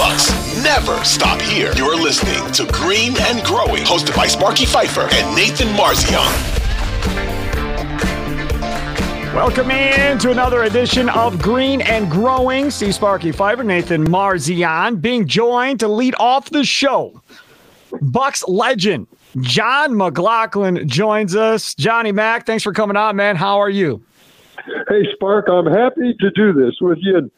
Bucks never stop here. You're listening to Green and Growing, hosted by Sparky Fifer and Nathan Marzion. Welcome in to another edition of Green and Growing. Steve Sparky Fifer, Nathan Marzion being joined to lead off the show. Bucks legend Jon McGlocklin joins us. Johnny Mack, thanks for coming on, man. How are you? Hey, Spark, I'm happy to do this with you.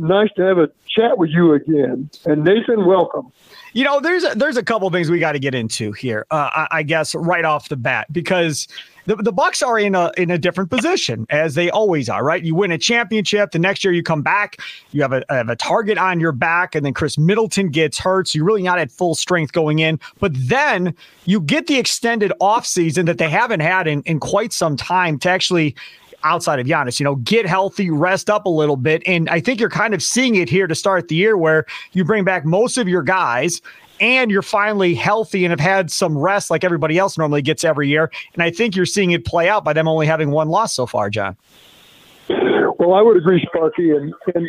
Nice to have a chat with you again. And Nathan, welcome. You know, there's a, there's a couple things we got to get into here. Uh, I, I guess right off the bat because the, the Bucks are in a in a different position as they always are, right? You win a championship, the next year you come back, you have a, have a target on your back, and then Khris Middleton gets hurt, so you're really not at full strength going in. But then you get the extended offseason that they haven't had in, in quite some time to actually outside of Giannis, you know, get healthy, rest up a little bit. And I think you're kind of seeing it here to start the year where you bring back most of your guys and you're finally healthy and have had some rest like everybody else normally gets every year. And I think you're seeing it play out by them only having one loss so far, Jon. Well, I would agree, Sparky, and, and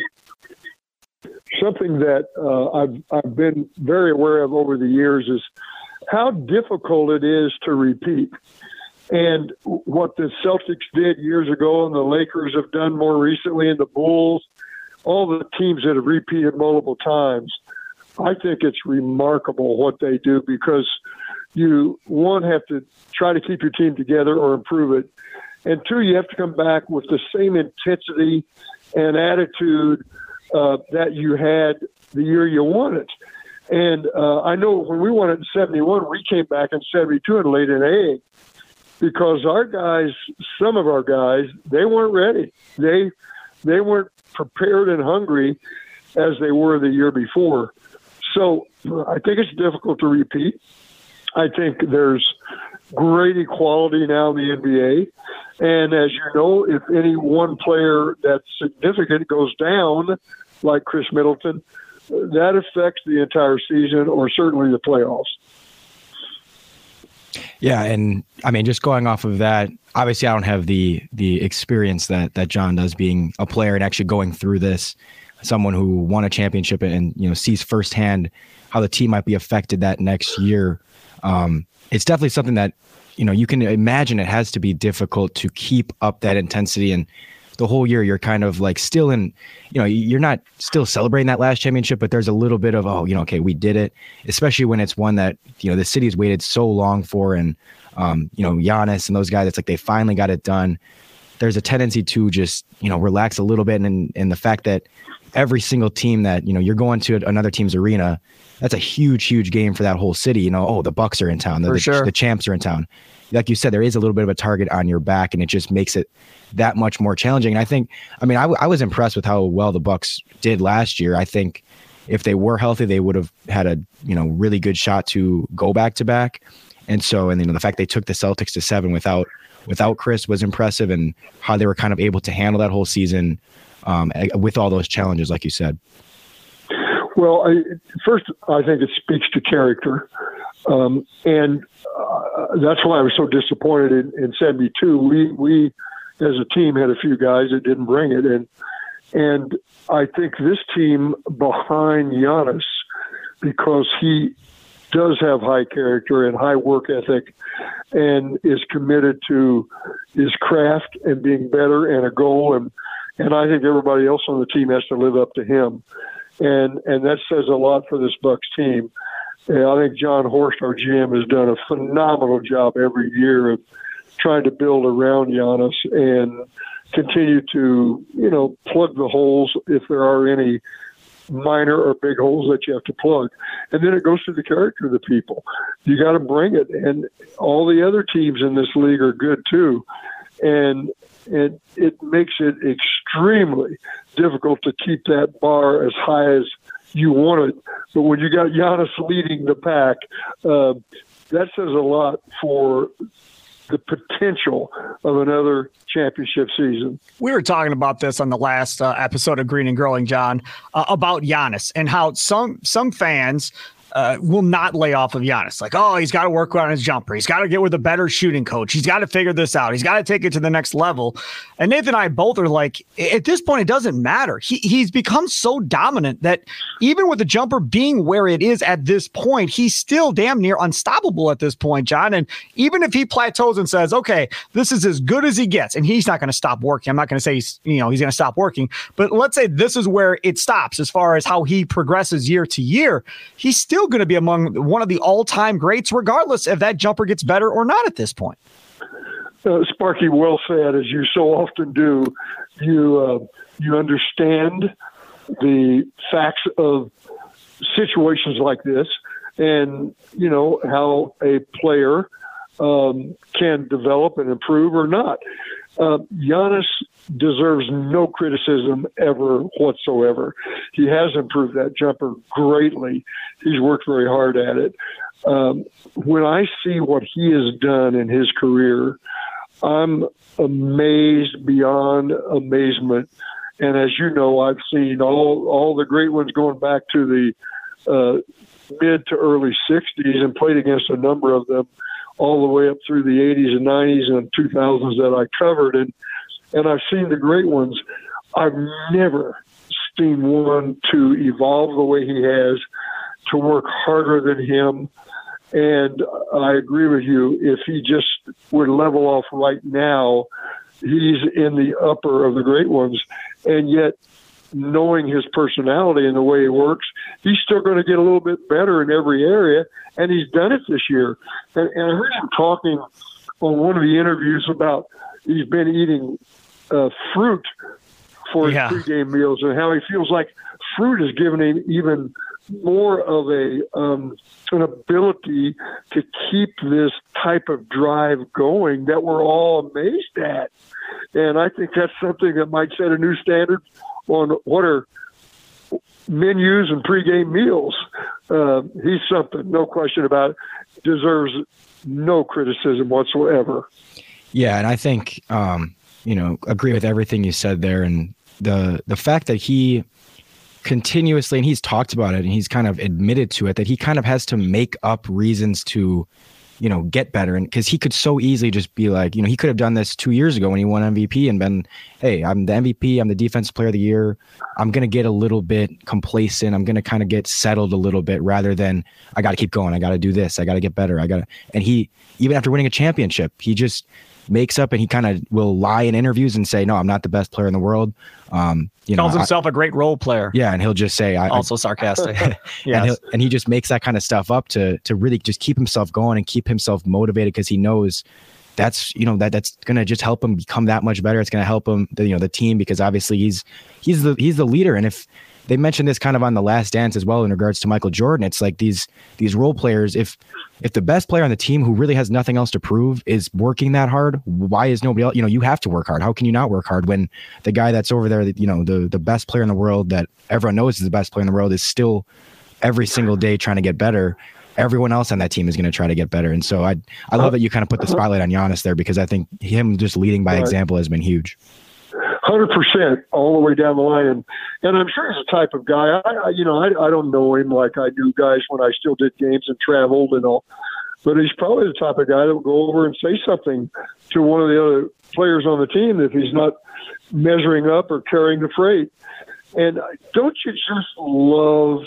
something that uh, I've I've been very aware of over the years is how difficult it is to repeat. And what the Celtics did years ago, and the Lakers have done more recently, and the Bulls, all the teams that have repeated multiple times I think it's remarkable what they do because you one have to try to keep your team together or improve it, and two you have to come back with the same intensity and attitude uh, that you had the year you won it. And uh, I know when we won it in '71, we came back in '72 and laid an egg because our guys, some of our guys, they weren't ready. They they weren't prepared and hungry as they were the year before. So I think it's difficult to repeat. I think there's great equality now in the NBA. And as you know, if any one player that's significant goes down, like Khris Middleton, that affects the entire season or certainly the playoffs. Yeah, and I mean, just going off of that, obviously, I don't have the the experience that that Jon does, being a player and actually going through this someone who won a championship and you know sees firsthand how the team might be affected that next year. Um, it's definitely something that you know you can imagine it has to be difficult to keep up that intensity and the whole year you're kind of like still in you know you're not still celebrating that last championship but there's a little bit of oh you know okay we did it especially when it's one that you know the city's waited so long for and um, you know Giannis and those guys it's like they finally got it done there's a tendency to just you know relax a little bit and and the fact that every single team that you know you're going to another team's arena that's a huge huge game for that whole city you know oh the bucks are in town the, the, sure. the, champs are in town like you said there is a little bit of a target on your back and it just makes it that much more challenging and i think i mean I, w- I was impressed with how well the bucks did last year i think if they were healthy they would have had a you know really good shot to go back to back and so and you know the fact they took the celtics to seven without without Khris was impressive and how they were kind of able to handle that whole season um, with all those challenges, like you said? Well, I, first, I think it speaks to character. Um, and uh, that's why I was so disappointed in, in 72. We, we, as a team, had a few guys that didn't bring it. And, and I think this team behind Giannis, because he does have high character and high work ethic and is committed to his craft and being better and a goal and and I think everybody else on the team has to live up to him, and and that says a lot for this Bucks team. And I think Jon Horst, our GM, has done a phenomenal job every year of trying to build around Giannis and continue to you know plug the holes if there are any minor or big holes that you have to plug. And then it goes to the character of the people. You got to bring it. And all the other teams in this league are good too. And it it makes it extremely difficult to keep that bar as high as you want it. But when you got Giannis leading the pack, uh, that says a lot for the potential of another championship season. We were talking about this on the last uh, episode of Green and Growing, Jon, uh, about Giannis and how some some fans uh, will not lay off of Giannis. Like, oh, he's got to work on his jumper. He's got to get with a better shooting coach. He's got to figure this out. He's got to take it to the next level. And Nathan and I both are like, at this point, it doesn't matter. He, he's become so dominant that even with the jumper being where it is at this point, he's still damn near unstoppable at this point, Jon. And even if he plateaus and says, okay, this is as good as he gets, and he's not going to stop working. I'm not going to say he's, you know, he's going to stop working, but let's say this is where it stops as far as how he progresses year to year. He's still going to be among one of the all-time greats, regardless if that jumper gets better or not at this point. Uh, Sparky, well said, as you so often do. You uh, you understand the facts of situations like this, and you know how a player um, can develop and improve or not. Uh, Giannis deserves no criticism ever whatsoever. He has improved that jumper greatly. He's worked very hard at it. Um, when I see what he has done in his career, I'm amazed beyond amazement. And as you know, I've seen all all the great ones going back to the uh, mid to early '60s and played against a number of them all the way up through the 80s and 90s and 2000s that I covered. And and I've seen the great ones. I've never seen one to evolve the way he has, to work harder than him. And I agree with you. If he just would level off right now, he's in the upper of the great ones. And yet, knowing his personality and the way he works, he's still going to get a little bit better in every area. And he's done it this year. And, and I heard him talking on one of the interviews about he's been eating uh, fruit for his yeah. pregame meals and how he feels like fruit is giving him even more of a um, an ability to keep this type of drive going that we're all amazed at. And I think that's something that might set a new standard on what are menus and pregame meals. Uh, he's something, no question about it. Deserves no criticism whatsoever. Yeah, and I think um, you know, agree with everything you said there. And the the fact that he continuously and he's talked about it and he's kind of admitted to it that he kind of has to make up reasons to you know get better. And because he could so easily just be like you know he could have done this two years ago when he won mvp and been hey i'm the mvp i'm the defensive player of the year. I'm gonna get a little bit complacent. I'm gonna kind of get settled a little bit rather than i gotta keep going. I gotta do this. I gotta get better. I gotta and he even after winning a championship he just makes up and he kind of will lie in interviews and say, "No, I'm not the best player in the world." Um, you know calls know, himself I, a great role player. Yeah, and he'll just say, I, "Also sarcastic." yeah, and, and he just makes that kind of stuff up to to really just keep himself going and keep himself motivated because he knows that's you know that that's gonna just help him become that much better. It's gonna help him, the, you know, the team because obviously he's he's the he's the leader, and if they mentioned this kind of on the last dance as well in regards to Michael Jordan. It's like these these role players, if if the best player on the team who really has nothing else to prove is working that hard, why is nobody else? You know, you have to work hard. How can you not work hard when the guy that's over there, you know, the the best player in the world that everyone knows is the best player in the world is still every single day trying to get better. Everyone else on that team is going to try to get better, and so I I love uh, that you kind of put the uh-huh. spotlight on Giannis there because I think him just leading by example has been huge hundred percent all the way down the line. And and I'm sure he's the type of guy. I, I you know I I don't know him like I knew guys when I still did games and traveled and all, but he's probably the type of guy that will go over and say something to one of the other players on the team if he's not measuring up or carrying the freight. And don't you just love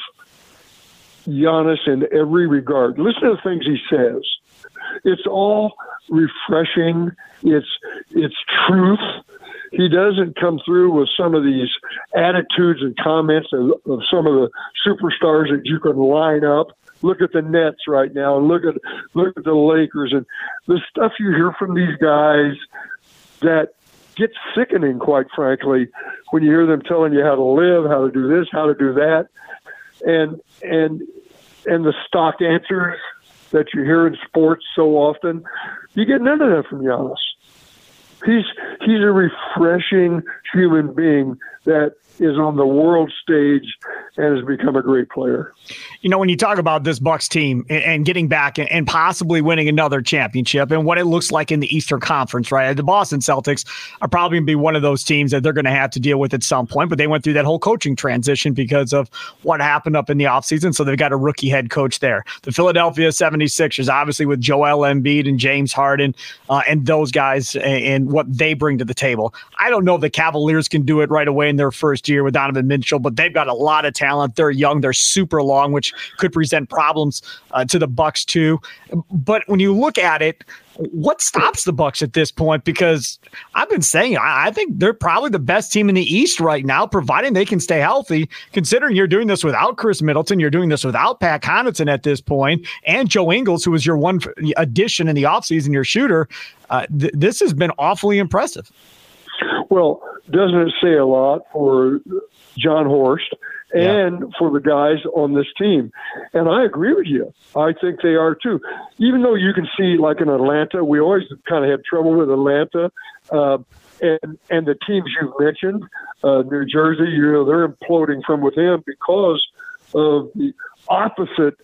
Giannis in every regard? Listen to the things he says. It's all refreshing. It's it's truth he doesn't come through with some of these attitudes and comments of, of some of the superstars that you can line up. Look at the Nets right now, and look at look at the Lakers, and the stuff you hear from these guys that gets sickening, quite frankly, when you hear them telling you how to live, how to do this, how to do that, and and and the stock answers that you hear in sports so often, you get none of that from Giannis. He's he's a refreshing human being that is on the world stage and has become a great player. You know, when you talk about this Bucks team and, getting back and, and, possibly winning another championship and what it looks like in the Eastern Conference, right? The Boston Celtics are probably going to be one of those teams that they're going to have to deal with at some point, but they went through that whole coaching transition because of what happened up in the offseason. So they've got a rookie head coach there. The Philadelphia 76ers, obviously with Joel Embiid and James Harden uh, and those guys and, and what they bring to the table. I don't know if the Cavaliers can do it right away in their first year with Donovan Mitchell, but they've got a lot of talent. They're young, they're super long, which could present problems uh, to the Bucks too. But when you look at it, what stops the Bucks at this point? Because I've been saying I, I, think they're probably the best team in the East right now, providing they can stay healthy. Considering you're doing this without Khris Middleton, you're doing this without Pat Connaughton at this point, and Joe Ingles, who was your one addition in the offseason, your shooter. Uh, th- this has been awfully impressive. Well, doesn't it say a lot for Jon Horst and yeah. for the guys on this team? And I agree with you. I think they are too. Even though you can see, like in Atlanta, we always kind of had trouble with Atlanta. Uh, and and the teams you mentioned, uh, New Jersey, you know, they're imploding from within because of the opposite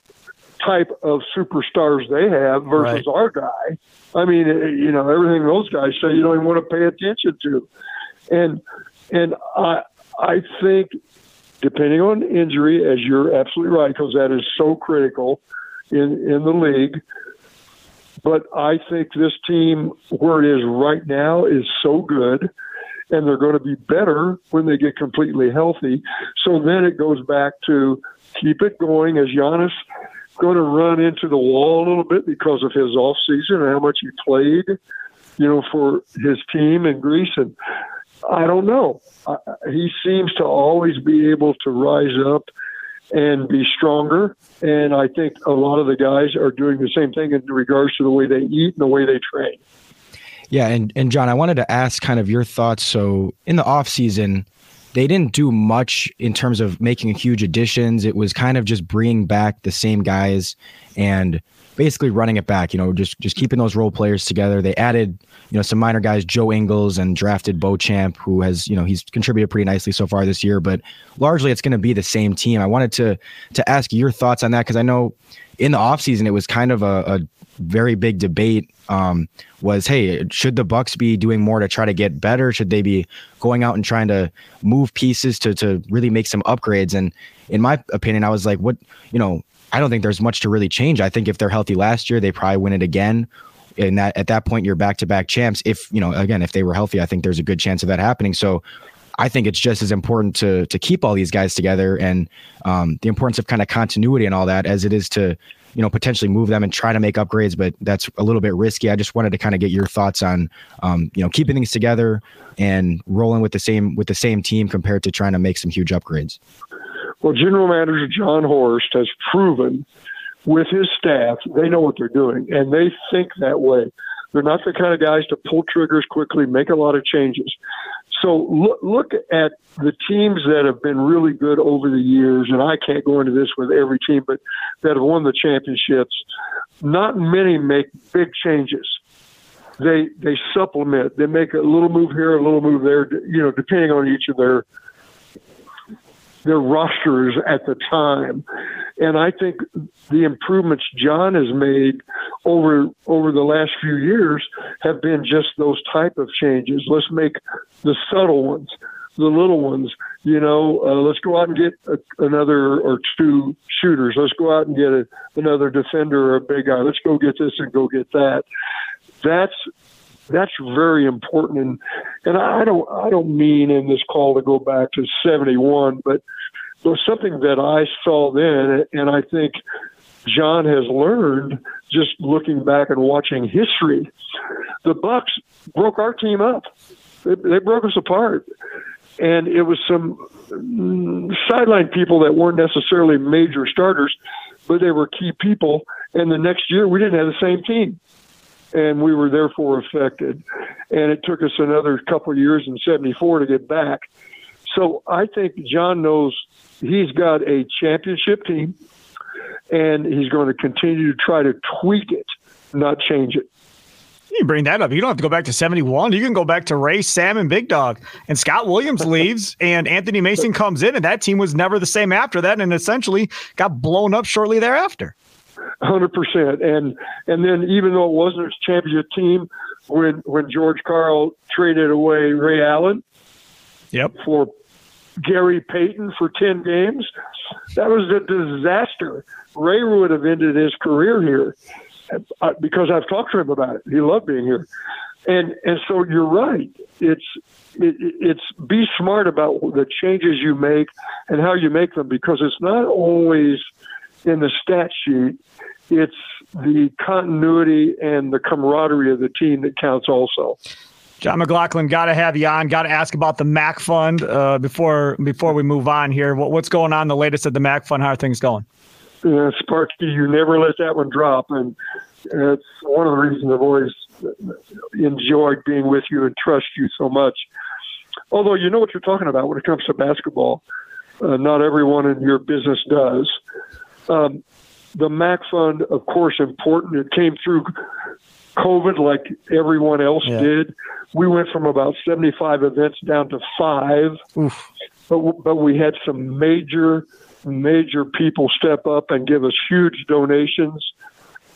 type of superstars they have versus right. our guy. I mean, eh, you know, everything those guys say you don't even want to pay attention to, and and I I think depending on injury, as you're absolutely right, because that is so critical in in the league. But I think this team, where it is right now, is so good, and they're going to be better when they get completely healthy. So then it goes back to keep it going as Giannis going to run into the wall a little bit because of his off season and how much he played, you know, for his team in Greece. And I don't know. I, he seems to always be able to rise up and be stronger. And I think a lot of the guys are doing the same thing in regards to the way they eat and the way they train. Yeah, and and Jon, I wanted to ask kind of your thoughts. So in the off season, they didn't do much in terms of making huge additions. It was kind of just bringing back the same guys and basically running it back. You know, just just keeping those role players together. They added you know some minor guys, Joe Ingles, and drafted Beauchamp, who has you know he's contributed pretty nicely so far this year. But largely, it's going to be the same team. I wanted to to ask your thoughts on that because I know in the offseason it was kind of a, a very big debate um, was, hey, should the Bucks be doing more to try to get better? Should they be going out and trying to move pieces to to really make some upgrades? And in my opinion, I was like, what, you know, I don't think there's much to really change. I think if they're healthy last year, they probably win it again. And that at that point, you're back to back champs. If you know, again, if they were healthy, I think there's a good chance of that happening. So I think it's just as important to to keep all these guys together and um, the importance of kind of continuity and all that as it is to you know potentially move them and try to make upgrades but that's a little bit risky. I just wanted to kind of get your thoughts on um, you know keeping things together and rolling with the same with the same team compared to trying to make some huge upgrades. Well general manager Jon Horst has proven with his staff they know what they're doing and they think that way. They're not the kind of guys to pull triggers quickly make a lot of changes so look, look at the teams that have been really good over the years, and I can't go into this with every team, but that have won the championships. Not many make big changes. They they supplement. They make a little move here, a little move there. You know, depending on each of their their rosters at the time. And I think the improvements Jon has made over over the last few years have been just those type of changes. Let's make the subtle ones, the little ones. You know, uh, let's go out and get a, another or two shooters. Let's go out and get a, another defender or a big guy. Let's go get this and go get that. That's that's very important. And and I don't I don't mean in this call to go back to '71, but was something that I saw then, and I think Jon has learned just looking back and watching history. The Bucks broke our team up. They, they broke us apart, and it was some sideline people that weren't necessarily major starters, but they were key people. And the next year, we didn't have the same team and we were therefore affected. And it took us another couple of years in 74 to get back. So I think Jon knows he's got a championship team and he's going to continue to try to tweak it, not change it. You bring that up. You don't have to go back to 71. You can go back to Ray, Sam, and Big Dog. And Scott Williams leaves, and Anthony Mason comes in, and that team was never the same after that, and essentially got blown up shortly thereafter. Hundred percent, and and then even though it wasn't his championship team, when when George Karl traded away Ray Allen, yep, for Gary Payton for ten games, that was a disaster. Ray would have ended his career here uh, because I've talked to him about it. He loved being here, and and so you're right. It's it, it's be smart about the changes you make and how you make them because it's not always in the stat sheet. It's the continuity and the camaraderie of the team that counts also. Jon McGlocklin, got to have you on. Got to ask about the MACC Fund uh, before before we move on here. What, what's going on? The latest at the MACC Fund? How are things going? Uh, Sparky, you never let that one drop, and it's one of the reasons I've always enjoyed being with you and trust you so much. Although you know what you're talking about when it comes to basketball, uh, not everyone in your business does. Um, the MACC fund, of course, important. It came through COVID like everyone else yeah. did. We went from about 75 events down to five, Oof. but but we had some major major people step up and give us huge donations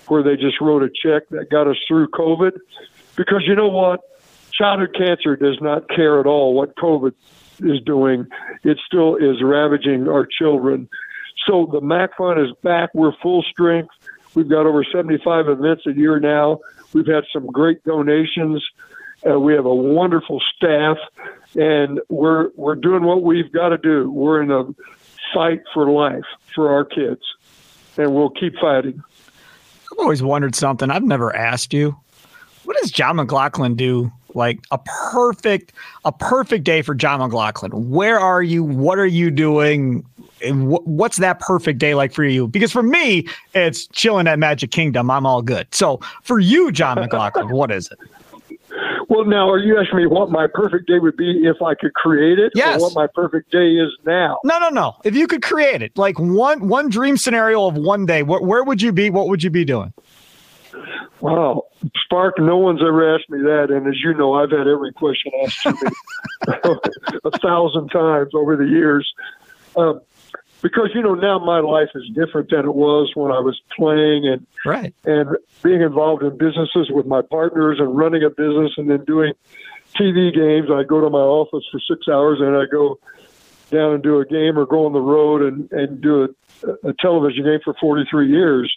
where they just wrote a check that got us through COVID. Because you know what? Childhood cancer does not care at all what COVID is doing. It still is ravaging our children. So the MACC Fund is back. We're full strength. We've got over 75 events a year now. We've had some great donations. Uh, we have a wonderful staff, and we're we're doing what we've got to do. We're in a fight for life for our kids, and we'll keep fighting. I've always wondered something. I've never asked you. What does Jon McGlocklin do? Like a perfect, a perfect day for Jon McGlocklin. Where are you? What are you doing? What's that perfect day like for you? Because for me, it's chilling at Magic Kingdom. I'm all good. So for you, Jon McGlocklin, what is it? Well, now, are you asking me what my perfect day would be if I could create it? Yes. what my perfect day is now? No, no, no. If you could create it, like one one dream scenario of one day, wh- where would you be? What would you be doing? Wow, Spark, no one's ever asked me that. And as you know, I've had every question asked to me a thousand times over the years. Um, because you know now my life is different than it was when I was playing and right and being involved in businesses with my partners and running a business and then doing TV games. I go to my office for six hours and I go down and do a game or go on the road and and do a, a television game for 43 years.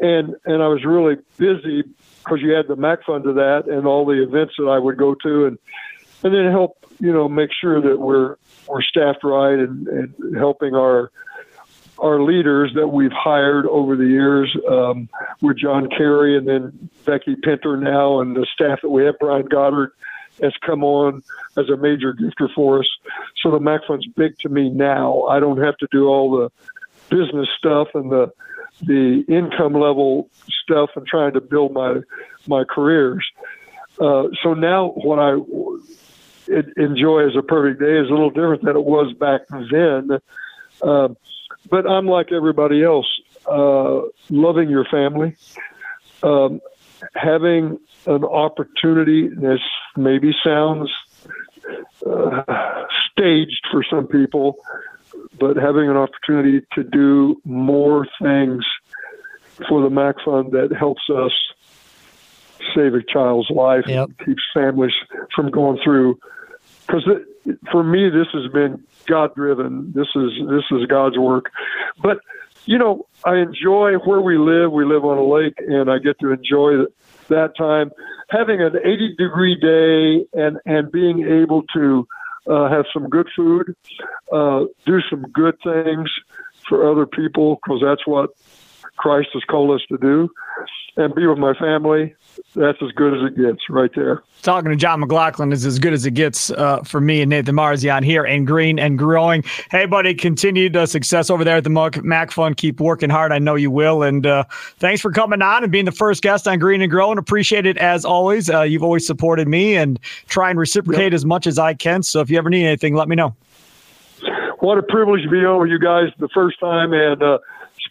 And and I was really busy because you had the MACC fund to that and all the events that I would go to and and then help you know make sure that we're we're staffed right and, and helping our our leaders that we've hired over the years um, with John Kerry and then Becky Pinter now and the staff that we have. Brian Goddard has come on as a major gifter for us. So the MACC Fund's big to me now. I don't have to do all the business stuff and the the income level stuff and trying to build my my careers. Uh, so now what I enjoy as a perfect day is a little different than it was back then. Uh, but I'm like everybody else, uh, loving your family, um, having an opportunity. This maybe sounds uh, staged for some people, but having an opportunity to do more things for the MACC Fund that helps us save a child's life, yep. keeps families from going through. Because for me, this has been God driven. This is this is God's work. But you know, I enjoy where we live. We live on a lake, and I get to enjoy that time. Having an 80 degree day and and being able to uh, have some good food, uh, do some good things for other people, because that's what Christ has called us to do, and be with my family that's as good as it gets right there. Talking to Jon McGlocklin is as good as it gets uh, for me and Nathan Marzion here in Green and Growing. Hey, buddy, continued uh, success over there at the MACC Fund. Keep working hard. I know you will. And uh, thanks for coming on and being the first guest on Green and Growing. Appreciate it as always. Uh, you've always supported me and try and reciprocate yep. as much as I can. So if you ever need anything, let me know. What a privilege to be on with you guys the first time. And uh,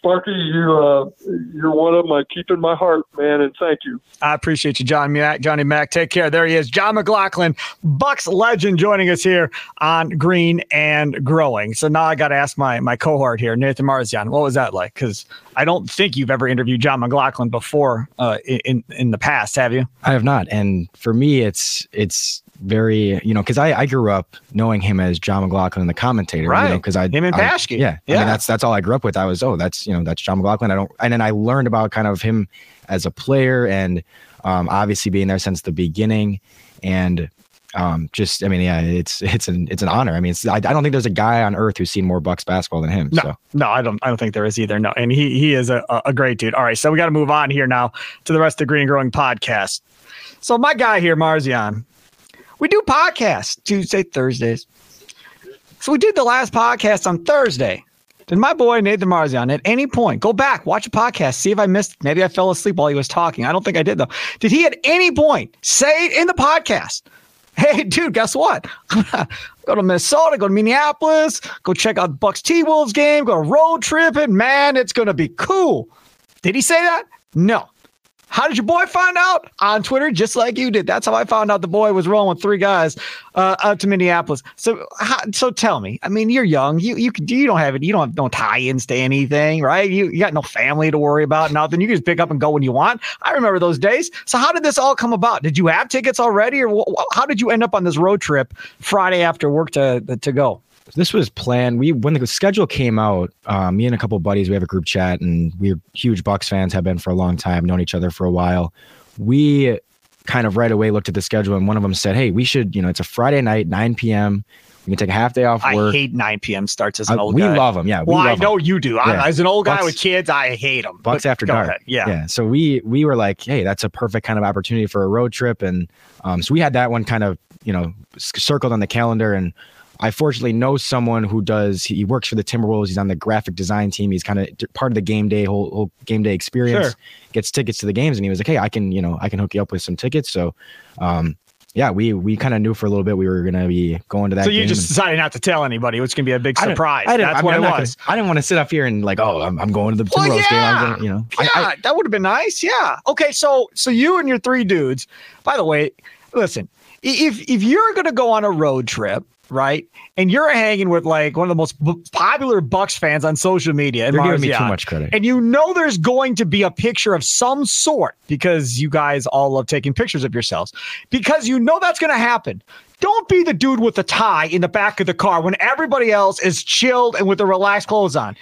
Sparky, you uh, you're one of them. I keep in my heart, man, and thank you. I appreciate you, John Mack. Johnny Mack, take care. There he is, Jon McGlocklin, Bucks legend, joining us here on Green and Growing. So now I got to ask my my cohort here, Nathan Marzion. What was that like? Because I don't think you've ever interviewed Jon McGlocklin before uh, in in the past, have you? I have not, and for me, it's it's very you know because I, I grew up knowing him as Jon McGlocklin, the commentator, right? Because you know, I him and Paschke, yeah, yeah. I mean, that's that's all I grew up with. I was oh that's you know that's Jon McGlocklin. I don't and then I learned about kind of him as a player and um, obviously being there since the beginning and um, just I mean, yeah, it's it's an it's an honor. I mean, I, I, don't think there's a guy on earth who's seen more Bucks basketball than him. No, so. no, I don't I don't think there is either. No, and he he is a, a great dude. All right, so we got to move on here now to the rest of the Green Growing podcast. So my guy here, Marzion, we do podcasts Tuesday, Thursdays. So we did the last podcast on Thursday. Did my boy Nathan Marzion at any point go back, watch a podcast, see if I missed? Maybe I fell asleep while he was talking. I don't think I did though. Did he at any point say in the podcast? Hey, dude, guess what? go to Minnesota, go to Minneapolis, go check out Bucks T Wolves game, go road tripping. Man, it's going to be cool. Did he say that? No. How did your boy find out? On Twitter, just like you did. That's how I found out the boy was rolling with three guys uh, to Minneapolis. So, how, so tell me. I mean, you're young. You you you don't have it. You don't have no tie-ins to anything, right? You you got no family to worry about. Nothing. You can just pick up and go when you want. I remember those days. So, how did this all come about? Did you have tickets already, or wh- how did you end up on this road trip Friday after work to to go? This was planned. We when the schedule came out, uh, me and a couple buddies, we have a group chat, and we're huge Bucks fans. Have been for a long time, known each other for a while. We kind of right away looked at the schedule, and one of them said, "Hey, we should. You know, it's a Friday night, 9 p.m. We can take a half day off work. I hate 9 p.m. starts as an uh, old we guy. love them. Yeah. well, I know them. you do. Yeah. As an old guy Bucks, with kids, I hate them. Bucks after dark. Ahead. Yeah. Yeah. So we we were like, hey, that's a perfect kind of opportunity for a road trip, and um, so we had that one kind of you know circled on the calendar, and I fortunately know someone who does. He works for the Timberwolves. He's on the graphic design team. He's kind of part of the game day whole, whole game day experience. Sure. Gets tickets to the games, and he was like, "Hey, I can you know I can hook you up with some tickets." So, um, yeah, we we kind of knew for a little bit we were gonna be going to that. So you just decided not to tell anybody, which can be a big surprise. I That's I mean, what it was. Gonna, I didn't want to sit up here and like, oh, I'm, I'm going to the Well, Timberwolves game. yeah. I'm gonna, you know, Yeah, I, I, that would have been nice. Yeah. Okay. So so you and your three dudes. By the way, listen, if if you're gonna go on a road trip, right, and you're hanging with like one of the most popular Bucks fans on social media, and they're giving me too much credit. and you know there's going to be a picture of some sort because you guys all love taking pictures of yourselves because you know that's going to happen. Don't be the dude with the tie in the back of the car when everybody else is chilled and with the relaxed clothes on.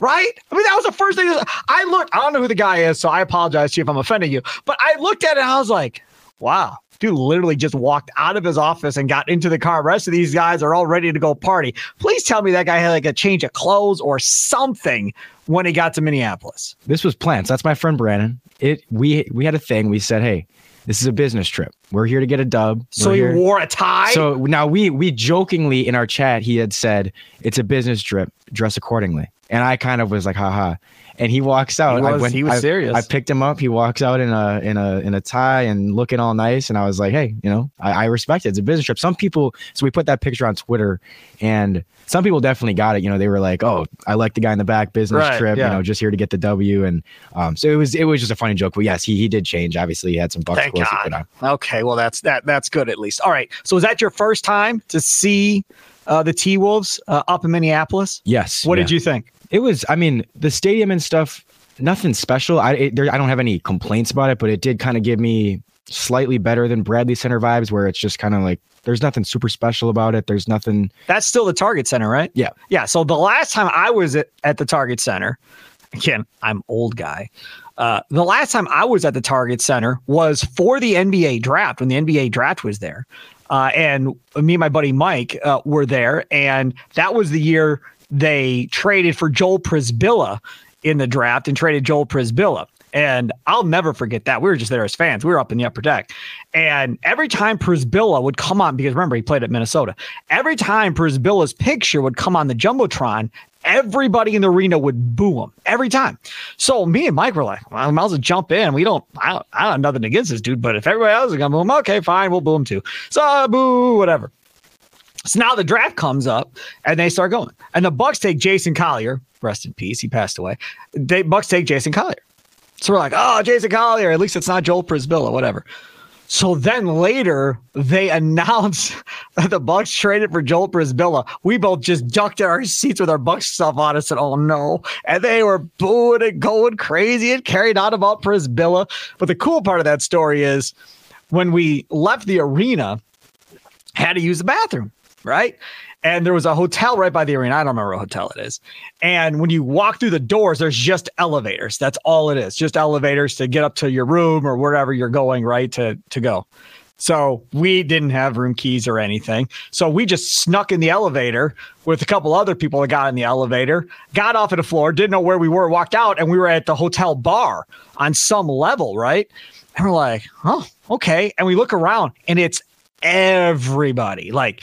Right? I mean, that was the first thing I looked. I don't know who the guy is, so I apologize to you if I'm offending you. But I looked at it and I was like, wow, dude literally just walked out of his office and got into the car. Rest of these guys are all ready to go party. Please tell me that guy had like a change of clothes or something when he got to Minneapolis. this was planned. So that's my friend Brandon. It we we had a thing. We said, hey, this is a business trip. We're here to get a dub. So We're he here- wore a tie. So now we we jokingly in our chat he had said it's a business trip, dress accordingly, and I kind of was like, haha. And he walks out. He I was- went- he was I- serious. I picked him up. He walks out in a in a in a tie and looking all nice. And I was like, hey, you know, I, I respect it. It's a business trip. Some people. So we put that picture on Twitter, and some people definitely got it. You know, they were like, oh, I like the guy in the back, business Right, trip. yeah. You know, just here to get the W. And um, so it was it was just a funny joke. But yes, he he did change. Obviously, he had some bucks Thank God. Okay, well that's that that's good at least. All right. So is that your first time to see uh, the T Wolves uh, up in Minneapolis? Yes. What yeah. did you think? It was. I mean, the stadium and stuff. Nothing special. I it, there, I don't have any complaints about it, but it did kind of give me slightly better than Bradley Center vibes, where it's just kind of like there's nothing super special about it. There's nothing. That's still the Target Center, right? Yeah. Yeah. So the last time I was at, at the Target Center, again, I'm old guy. Uh, the last time I was at the Target Center was for the NBA draft when the NBA draft was there. Uh, and me and my buddy Mike uh, were there. And that was the year they traded for Joel Przybilla in the draft and traded Joel Przybilla. And I'll never forget that. We were just there as fans. We were up in the upper deck. And every time Przybilla would come on, because remember, he played at Minnesota, every time Przybilla's picture would come on the Jumbotron, everybody in the arena would boo him every time. So me and Mike were like, well, I might as well jump in. We don't, I don't, I don't have nothing against this dude, but if everybody else is going to boo him, okay, fine, we'll boo him too. So uh, boo, whatever. So now the draft comes up and they start going. And the Bucks take Jason Collier, rest in peace, he passed away. They Bucks take Jason Collier. So we're like, oh, Jason Collier, at least it's not Joel Przybilla, whatever. So then later they announced that the Bucks traded for Joel Przybilla. We both just ducked in our seats with our Bucks stuff on us and "Oh no!" And they were booing and going crazy and carried on about Przybilla. But the cool part of that story is when we left the arena, had to use the bathroom, right? and there was a hotel right by the arena. I don't remember what hotel it is. And when you walk through the doors, there's just elevators. That's all it is. Just elevators to get up to your room or wherever you're going, right? To to go. So we didn't have room keys or anything. So we just snuck in the elevator with a couple other people that got in the elevator, got off at the floor, didn't know where we were, walked out, and we were at the hotel bar on some level, right? And we're like, oh, okay. And we look around and it's everybody. Like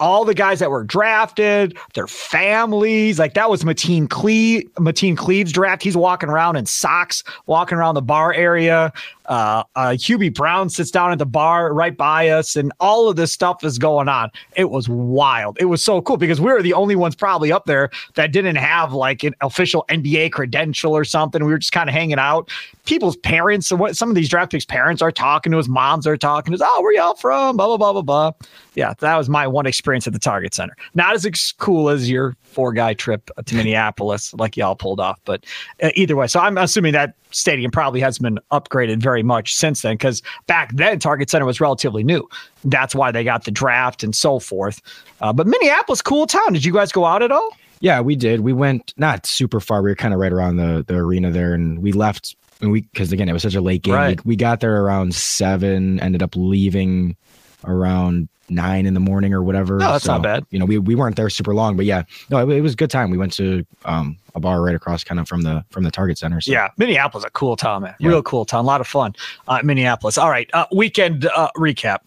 all the guys that were drafted, their families. Like that was Mateen Cleve, Mateen Cleaves' draft. He's walking around in socks, walking around the bar area. Uh, uh, Hubie Brown sits down at the bar right by us, and all of this stuff is going on. It was wild. It was so cool because we were the only ones probably up there that didn't have like an official NBA credential or something. We were just kind of hanging out. People's parents, some of these draft picks' parents are talking to us, moms are talking to us. Oh, where y'all from? Blah blah blah blah blah. Yeah, that was my one experience at the Target Center. Not as ex- cool as your four guy trip to Minneapolis, like y'all pulled off, but uh, either way. So I'm assuming that stadium probably hasn't been upgraded very much since then because back then Target Center was relatively new. That's why they got the draft and so forth. Uh, but Minneapolis, cool town. Did you guys go out at all? Yeah, we did. We went not super far. We were kind of right around the the arena there, and we left. And we because again it was such a late game. Right. We, we got there around seven. Ended up leaving around nine in the morning or whatever. No, that's not bad. You know, we, we weren't there super long, but yeah, no, it, it was a good time. We went to um, a bar right across kind of from the from the Target Center. So. Yeah, Minneapolis is a cool town, man. Yeah. Real cool town. A lot of fun. Uh, Minneapolis. All right. Uh, weekend uh, recap.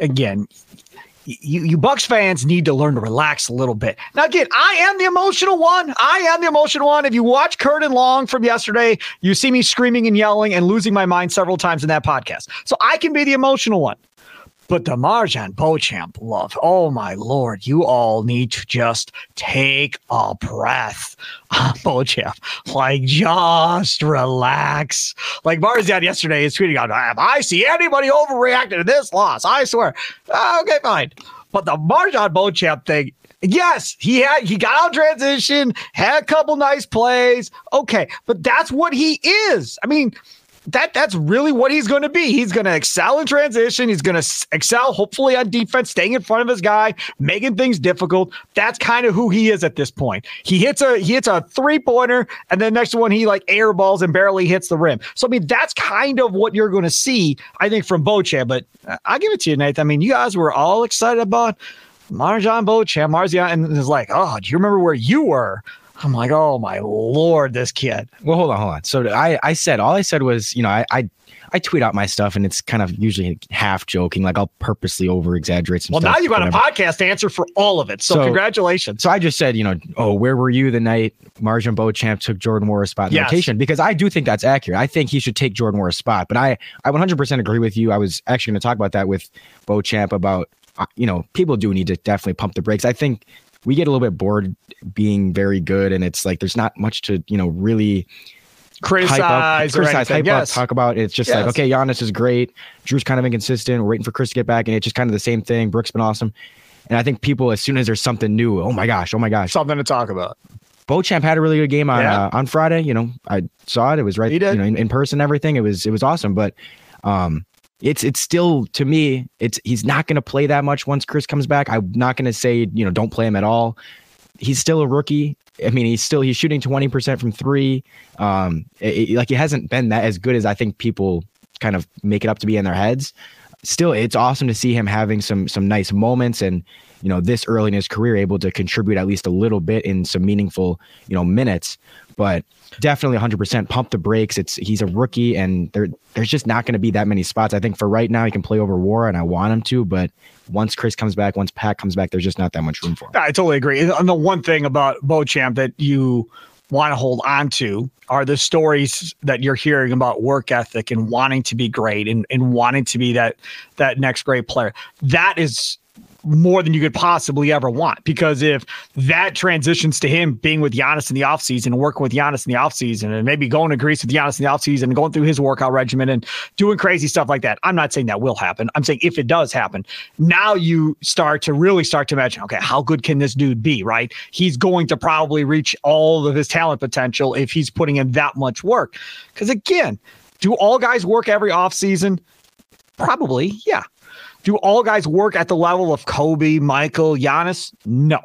Again, you, you Bucks fans need to learn to relax a little bit. Now, again, I am the emotional one. I am the emotional one. If you watch Curtin Long from yesterday, you see me screaming and yelling and losing my mind several times in that podcast. So I can be the emotional one. But the Marjon Beauchamp love, oh my lord, you all need to just take a breath. Beauchamp, like just relax. Like Marjon yesterday is tweeting out, if I see anybody overreacting to this loss, I swear. Ah, okay, fine. But the Marjon Beauchamp thing, Yes, he had he got out transition, had a couple nice plays. Okay, but that's what he is. I mean, that that's really what he's going to be. He's going to excel in transition. He's going to excel, hopefully, on defense, staying in front of his guy, making things difficult. That's kind of who he is at this point. He hits a he hits a three pointer, and then next one he like airballs and barely hits the rim. So I mean, that's kind of what you're going to see, I think, from Beauchamp. But uh, I'll give it to you, Nathan. I mean, you guys were all excited about Marjon Beauchamp, Marzion, and it's like, oh, do you remember where you were? I'm like, oh my lord, this kid. Well, hold on, hold on. So I, I said all I said was, you know, I, I, I tweet out my stuff, and it's kind of usually half joking, like I'll purposely over exaggerate some Well, stuff. now you got whatever. a podcast answer for all of it. So, So- congratulations. So I just said, you know, oh, where were you the night Marjon Beauchamp took Jordan Nwora's spot in the Yes. rotation? Because I do think that's accurate. I think he should take Jordan Nwora's spot. But I, I 100% agree with you. I was actually going to talk about that with Beauchamp about, uh, you know, people do need to definitely pump the brakes. I think we get a little bit bored being very good, and it's like there's not much to, you know, really criticize, hype up, criticize, hype yes. up, talk about. It's just like, okay, Giannis is great. Jrue's kind of inconsistent. We're waiting for Khris to get back, and it's just kind of the same thing. Brooks been awesome. And I think people, as soon as there's something new, oh my gosh, oh my gosh. Something to talk about. Beauchamp had a really good game on Yeah. uh, on Friday. You know, I saw it. It was right, you know, in, in person. Everything. It was it was awesome. But um, it's it's still to me, it's he's not going to play that much once Khris comes back. I'm not going to say you know don't play him at all. He's still a rookie. I mean, he's still he's shooting twenty percent from three. Um, it- it- like he hasn't been that as good as I think people kind of make it up to be in their heads. Still, it's awesome to see him having some some nice moments and you know this early in his career able to contribute at least a little bit in some meaningful you know minutes. But definitely 100% pump the brakes. It's he's a rookie and there there's just not going to be that many spots. I think for right now he can play over Nwora and I want him to, but once Khris comes back, once Pat comes back, there's just not that much room for him. I totally agree. And the one thing about Beauchamp that you want to hold on to are the stories that you're hearing about work ethic and wanting to be great and, and wanting to be that that next great player. That is more than you could possibly ever want. Because if that transitions to him being with Giannis in the offseason working with Giannis in the offseason and maybe going to Greece with Giannis in the offseason and going through his workout regimen and doing crazy stuff like that. I'm not saying that will happen. I'm saying if it does happen, now you start to really start to imagine, okay, how good can this dude be, right? He's going to probably reach all of his talent potential if he's putting in that much work. Because again, do all guys work every offseason? Probably, yeah. Do all guys work at the level of Kobe, Michael, Giannis? No,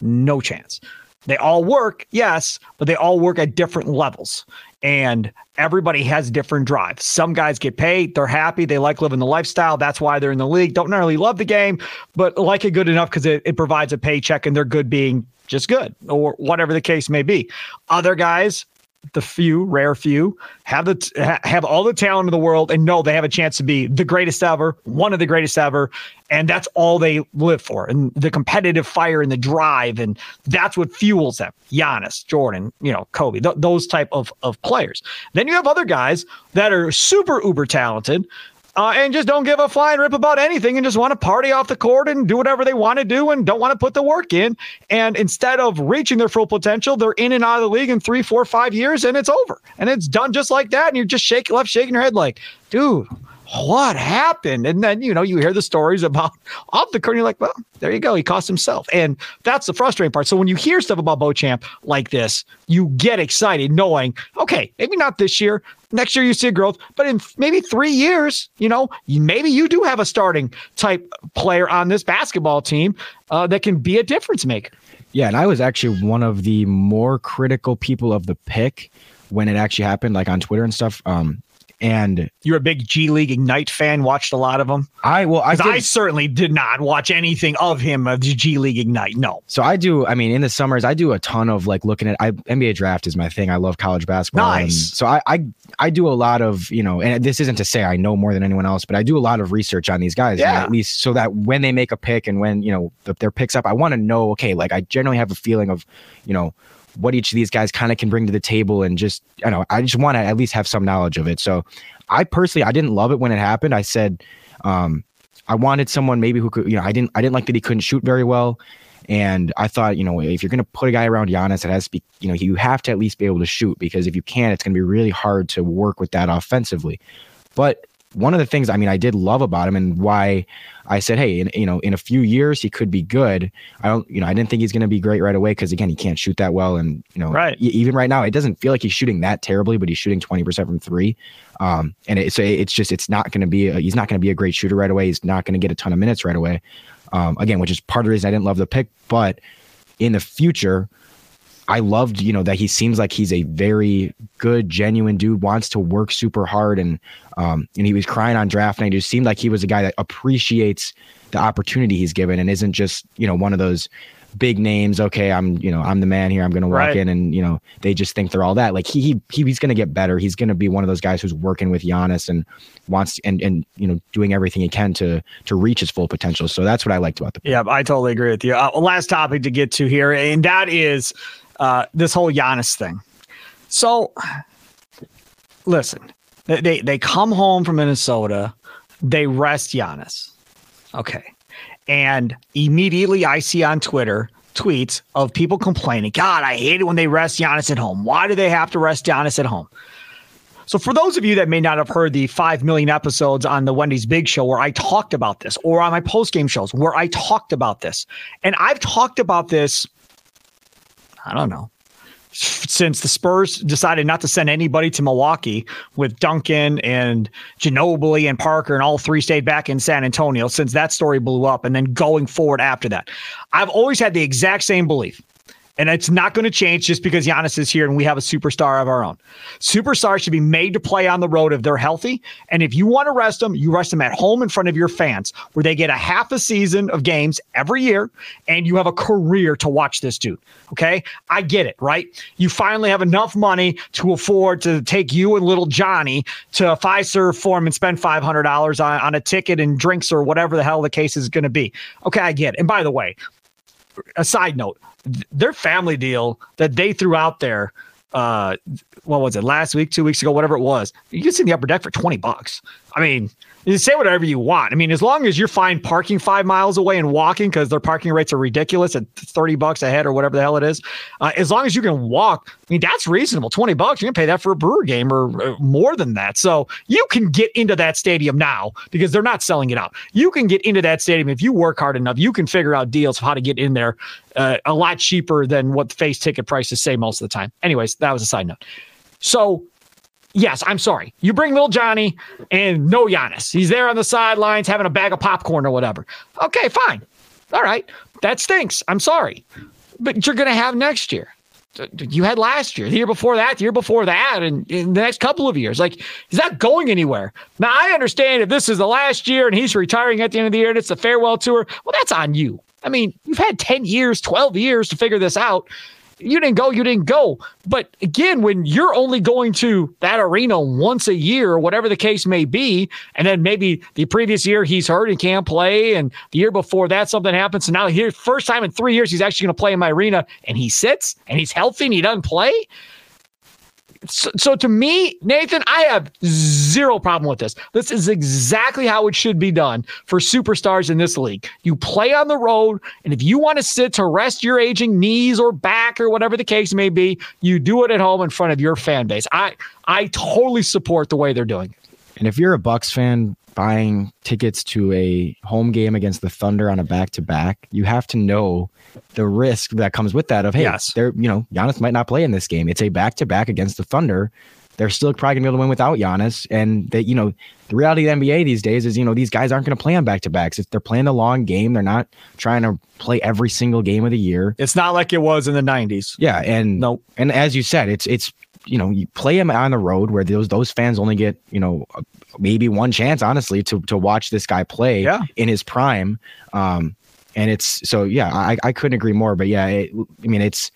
no chance. They all work, yes, but they all work at different levels. And everybody has different drives. Some guys get paid, they're happy, they like living the lifestyle. That's why they're in the league. Don't necessarily love the game, but like it good enough because it, it provides a paycheck and they're good being just good or whatever the case may be. Other guys the few, rare few, have the have all the talent in the world and know they have a chance to be the greatest ever, one of the greatest ever, and that's all they live for. And the competitive fire and the drive, and that's what fuels them. Giannis, Jordan, you know, Kobe, th- those type of of players. Then you have other guys that are super uber talented, uh, and just don't give a flying rip about anything and just want to party off the court and do whatever they want to do and don't want to put the work in. And instead of reaching their full potential, they're in and out of the league in three, four, five years and it's over. And it's done just like that. And you're just shaking left, shaking your head like, dude, what happened? And then, you know, you hear the stories about off the court, you're like, well, there you go. He cost himself. And that's the frustrating part. So when you hear stuff about Beauchamp like this, you get excited knowing, okay, maybe not this year. Next year you see growth, but in maybe three years, you know, maybe you do have a starting type player on this basketball team uh, that can be a difference maker. Yeah, and I was actually one of the more critical people of the pick when it actually happened, like on Twitter and stuff. Um, and you're a big G League Ignite fan, watched a lot of them. I well, I, I certainly did not watch anything of him of the G League Ignite. No. So I do. I mean, in the summers, I do a ton of like looking at. I NBA draft is my thing. I love college basketball. Nice. so I, I I do a lot of you know, and this isn't to say I know more than anyone else, but I do a lot of research on these guys. Yeah. At least so that when they make a pick and when you know the, their picks up, I want to know. Okay, like I generally have a feeling of, you know what each of these guys kind of can bring to the table and just I know I just want to at least have some knowledge of it. So I personally I didn't love it when it happened. I said um, I wanted someone maybe who could you know I didn't I didn't like that he couldn't shoot very well. And I thought, you know, if you're going to put a guy around Giannis, it has to be, you know, you have to at least be able to shoot because if you can't, it's going to be really hard to work with that offensively. But one of the things I mean I did love about him and why I said, hey, in, you know, in a few years he could be good. I don't, you know, I didn't think he's going to be great right away because again he can't shoot that well, and you know, right. even right now it doesn't feel like he's shooting that terribly, but he's shooting twenty percent from three. Um, and it, so it's just it's not going to be a, he's not going to be a great shooter right away. He's not going to get a ton of minutes right away. Um, again, which is part of the reason I didn't love the pick, but in the future I loved, you know, that he seems like he's a very good, genuine dude, wants to work super hard, and um, and he was crying on draft night. It just seemed like he was a guy that appreciates the opportunity he's given and isn't just, you know, one of those big names. Okay, I'm, you know, I'm the man here. I'm going to walk Right. in, and you know, they just think they're all that. Like he, he, he he's going to get better. He's going to be one of those guys who's working with Giannis and wants and and you know, doing everything he can to to reach his full potential. So that's what I liked about the. Yeah, I totally agree with you. Uh, last topic to get to here, and that is uh, this whole Giannis thing. So, listen, they, they come home from Minnesota, they rest Giannis, okay, and immediately I see on Twitter tweets of people complaining, God, I hate it when they rest Giannis at home. Why do they have to rest Giannis at home? So, for those of you that may not have heard the 5 million episodes on the Wendy's Big Show where I talked about this, or on my post game shows where I talked about this, and I've talked about this, I don't know, since the Spurs decided not to send anybody to Milwaukee with Duncan and Ginobili and Parker, and all three stayed back in San Antonio, since that story blew up, and then going forward after that. I've always had the exact same belief. And it's not going to change just because Giannis is here and we have a superstar of our own. Superstars should be made to play on the road if they're healthy. And if you want to rest them, you rest them at home in front of your fans, where they get a half a season of games every year and you have a career to watch this dude. Okay. I get it, right? You finally have enough money to afford to take you and little Johnny to a Fiserv Forum and spend $500 on, on a ticket and drinks or whatever the hell the case is going to be. Okay. I get it. And by the way, a side note, their family deal that they threw out there, uh, what was it last week, two weeks ago, whatever it was, you can see the upper deck for 20 bucks. I mean, say whatever you want. I mean, as long as you're fine parking five miles away and walking because their parking rates are ridiculous at 30 bucks a head or whatever the hell it is. Uh, as long as you can walk, I mean, that's reasonable. 20 bucks, you can pay that for a brewer game or more than that. So you can get into that stadium now because they're not selling it out. You can get into that stadium if you work hard enough. You can figure out deals of how to get in there uh, a lot cheaper than what face ticket prices say most of the time. Anyways, that was a side note. So yes, I'm sorry. You bring little Johnny and no Giannis. He's there on the sidelines having a bag of popcorn or whatever. Okay, fine. All right. That stinks. I'm sorry. But you're going to have next year. You had last year, the year before that, the year before that, and in the next couple of years. Like, he's not going anywhere. Now, I understand if this is the last year and he's retiring at the end of the year and it's a farewell tour, well, that's on you. I mean, you've had 10 years, 12 years to figure this out you didn't go, you didn't go. But again, when you're only going to that arena once a year or whatever the case may be, and then maybe the previous year he's hurt and can't play, and the year before that something happens, and now here first time in three years he's actually going to play in my arena, and he sits and he's healthy and he doesn't play so, so, to me, Nathan, I have zero problem with this. This is exactly how it should be done for superstars in this league. You play on the road, and if you want to sit to rest your aging knees or back or whatever the case may be, you do it at home in front of your fan base. I I totally support the way they're doing it. And if you're a Bucks fan buying tickets to a home game against the Thunder on a back to back, you have to know the risk that comes with that of hey, yes. they're you know Giannis might not play in this game. It's a back to back against the Thunder. They're still probably gonna be able to win without Giannis. And that you know the reality of the NBA these days is you know these guys aren't gonna play on back to backs. If they're playing a long game, they're not trying to play every single game of the year. It's not like it was in the '90s. Yeah, and nope. And as you said, it's it's you know you play him on the road where those those fans only get you know maybe one chance honestly to to watch this guy play yeah. in his prime. Um, and it's so yeah, I, I couldn't agree more. But yeah, it, I mean it's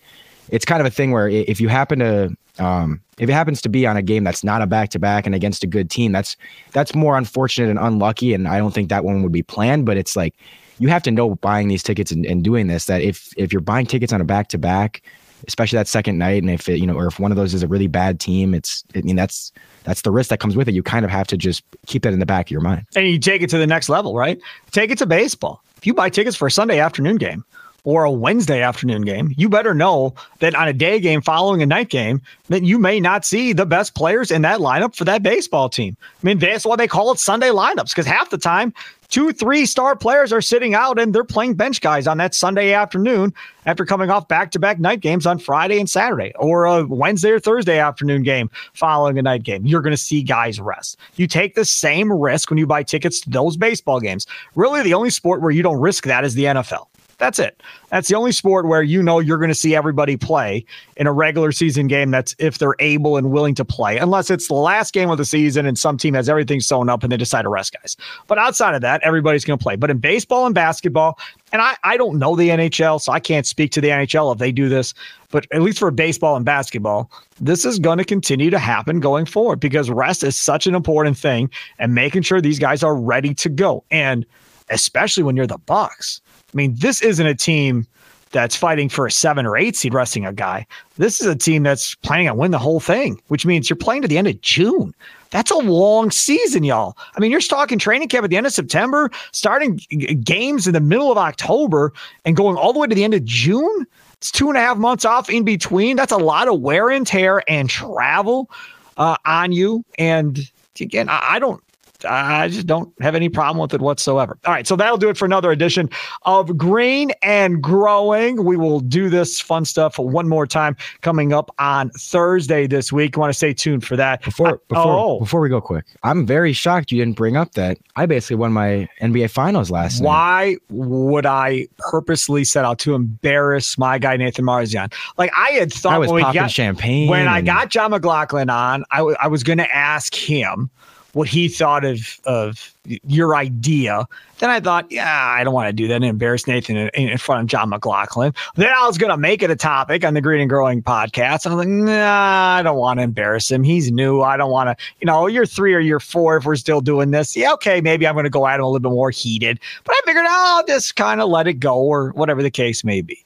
it's kind of a thing where if you happen to um, if it happens to be on a game that's not a back to back and against a good team, that's that's more unfortunate and unlucky. And I don't think that one would be planned. But it's like you have to know buying these tickets and, and doing this that if if you're buying tickets on a back to back, especially that second night, and if it, you know, or if one of those is a really bad team, it's I mean that's that's the risk that comes with it. You kind of have to just keep that in the back of your mind. And you take it to the next level, right? Take it to baseball if you buy tickets for a Sunday afternoon game or a Wednesday afternoon game, you better know that on a day game following a night game, that you may not see the best players in that lineup for that baseball team. I mean, that's why they call it Sunday lineups because half the time two, three star players are sitting out and they're playing bench guys on that Sunday afternoon after coming off back to back night games on Friday and Saturday, or a Wednesday or Thursday afternoon game following a night game. You're going to see guys rest. You take the same risk when you buy tickets to those baseball games. Really, the only sport where you don't risk that is the NFL. That's it. That's the only sport where you know you're going to see everybody play in a regular season game. That's if they're able and willing to play, unless it's the last game of the season and some team has everything sewn up and they decide to rest guys. But outside of that, everybody's going to play. But in baseball and basketball, and I, I don't know the NHL, so I can't speak to the NHL if they do this. But at least for baseball and basketball, this is going to continue to happen going forward because rest is such an important thing and making sure these guys are ready to go. And especially when you're the Bucks I mean, this isn't a team that's fighting for a seven or eight seed resting a guy. This is a team that's planning on win the whole thing, which means you're playing to the end of June. That's a long season, y'all. I mean, you're talking training camp at the end of September, starting games in the middle of October, and going all the way to the end of June. It's two and a half months off in between. That's a lot of wear and tear and travel uh, on you. And again, I, I don't I just don't have any problem with it whatsoever. All right, so that'll do it for another edition of Green and Growing. We will do this fun stuff one more time coming up on Thursday this week. You want to stay tuned for that. Before uh, before oh. before we go quick, I'm very shocked you didn't bring up that I basically won my NBA Finals last Why night. Why would I purposely set out to embarrass my guy Nathan Marzion? Like I had thought I was when popping got, champagne when I got Jon McGlocklin on, I, w- I was going to ask him what he thought of of your idea. Then I thought, yeah, I don't want to do that and embarrass Nathan in, in front of Jon McGlocklin. Then I was going to make it a topic on the Green and Growing podcast. I was like, nah, I don't want to embarrass him. He's new. I don't want to, you know, year three or year four, if we're still doing this, yeah, okay, maybe I'm going to go at him a little bit more heated. But I figured, oh, I'll just kind of let it go or whatever the case may be.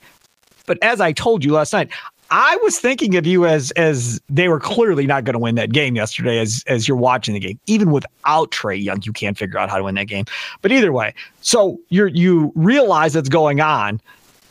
But as I told you last night, I was thinking of you as as they were clearly not going to win that game yesterday. As as you're watching the game, even without Trae Young, you can't figure out how to win that game. But either way, so you're you realize that's going on,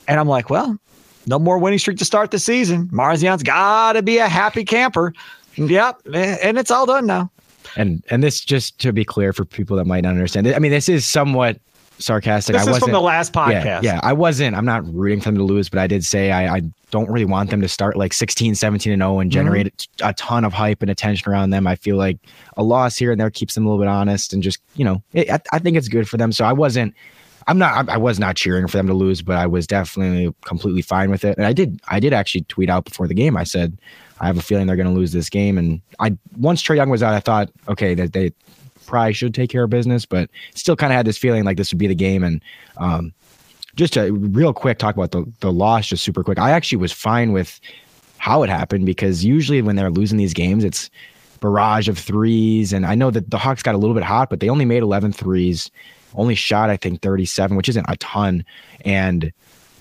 and I'm like, well, no more winning streak to start the season. Marzion's got to be a happy camper. Yep, and it's all done now. And and this just to be clear for people that might not understand. I mean, this is somewhat sarcastic. This I is from the last podcast. Yeah, yeah, I wasn't. I'm not rooting for them to lose, but I did say I, I don't really want them to start like 16, 17 and 0 and mm-hmm. generate mm-hmm. a ton of hype and attention around them. I feel like a loss here and there keeps them a little bit honest and just you know, it, I, I think it's good for them. So I wasn't. I'm not. I, I was not cheering for them to lose, but I was definitely completely fine with it. And I did. I did actually tweet out before the game. I said, I have a feeling they're going to lose this game. And I once Trae Young was out, I thought, okay, that they probably should take care of business, but still kind of had this feeling like this would be the game. And um, just to real quick talk about the the loss, just super quick. I actually was fine with how it happened because usually when they're losing these games, it's barrage of threes. And I know that the Hawks got a little bit hot, but they only made 11 threes, only shot I think 37, which isn't a ton. And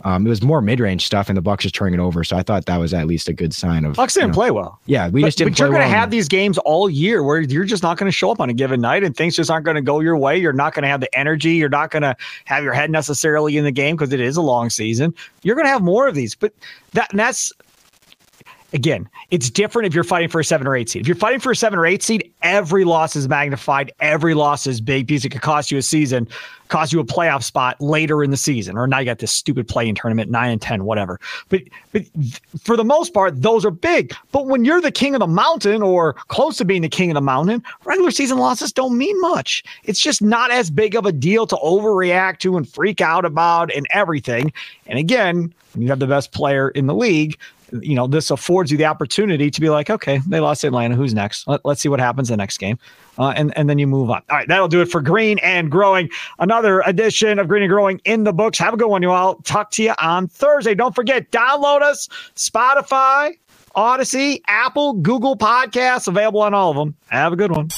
um, it was more mid range stuff, and the Bucks just turning it over. So I thought that was at least a good sign of Bucks didn't you know, play well. Yeah, we but, just didn't. But you're going to well have these games all year where you're just not going to show up on a given night, and things just aren't going to go your way. You're not going to have the energy. You're not going to have your head necessarily in the game because it is a long season. You're going to have more of these, but that that's again, it's different if you're fighting for a seven or eight seed. If you're fighting for a seven or eight seed, every loss is magnified. Every loss is big because it could cost you a season, cost you a playoff spot later in the season. Or now you got this stupid play-in tournament, nine and ten, whatever. But but for the most part, those are big. But when you're the king of the mountain or close to being the king of the mountain, regular season losses don't mean much. It's just not as big of a deal to overreact to and freak out about and everything. And again, you have the best player in the league, you know, this affords you the opportunity to be like, okay, they lost Atlanta. Who's next? Let, us see what happens the next game. Uh, and, and then you move on. All right, that'll do it for Green and Growing. Another edition of Green and Growing in the books. Have a good one, you all. Talk to you on Thursday. Don't forget, download us, Spotify, Audacy, Apple, Google Podcasts, available on all of them. Have a good one.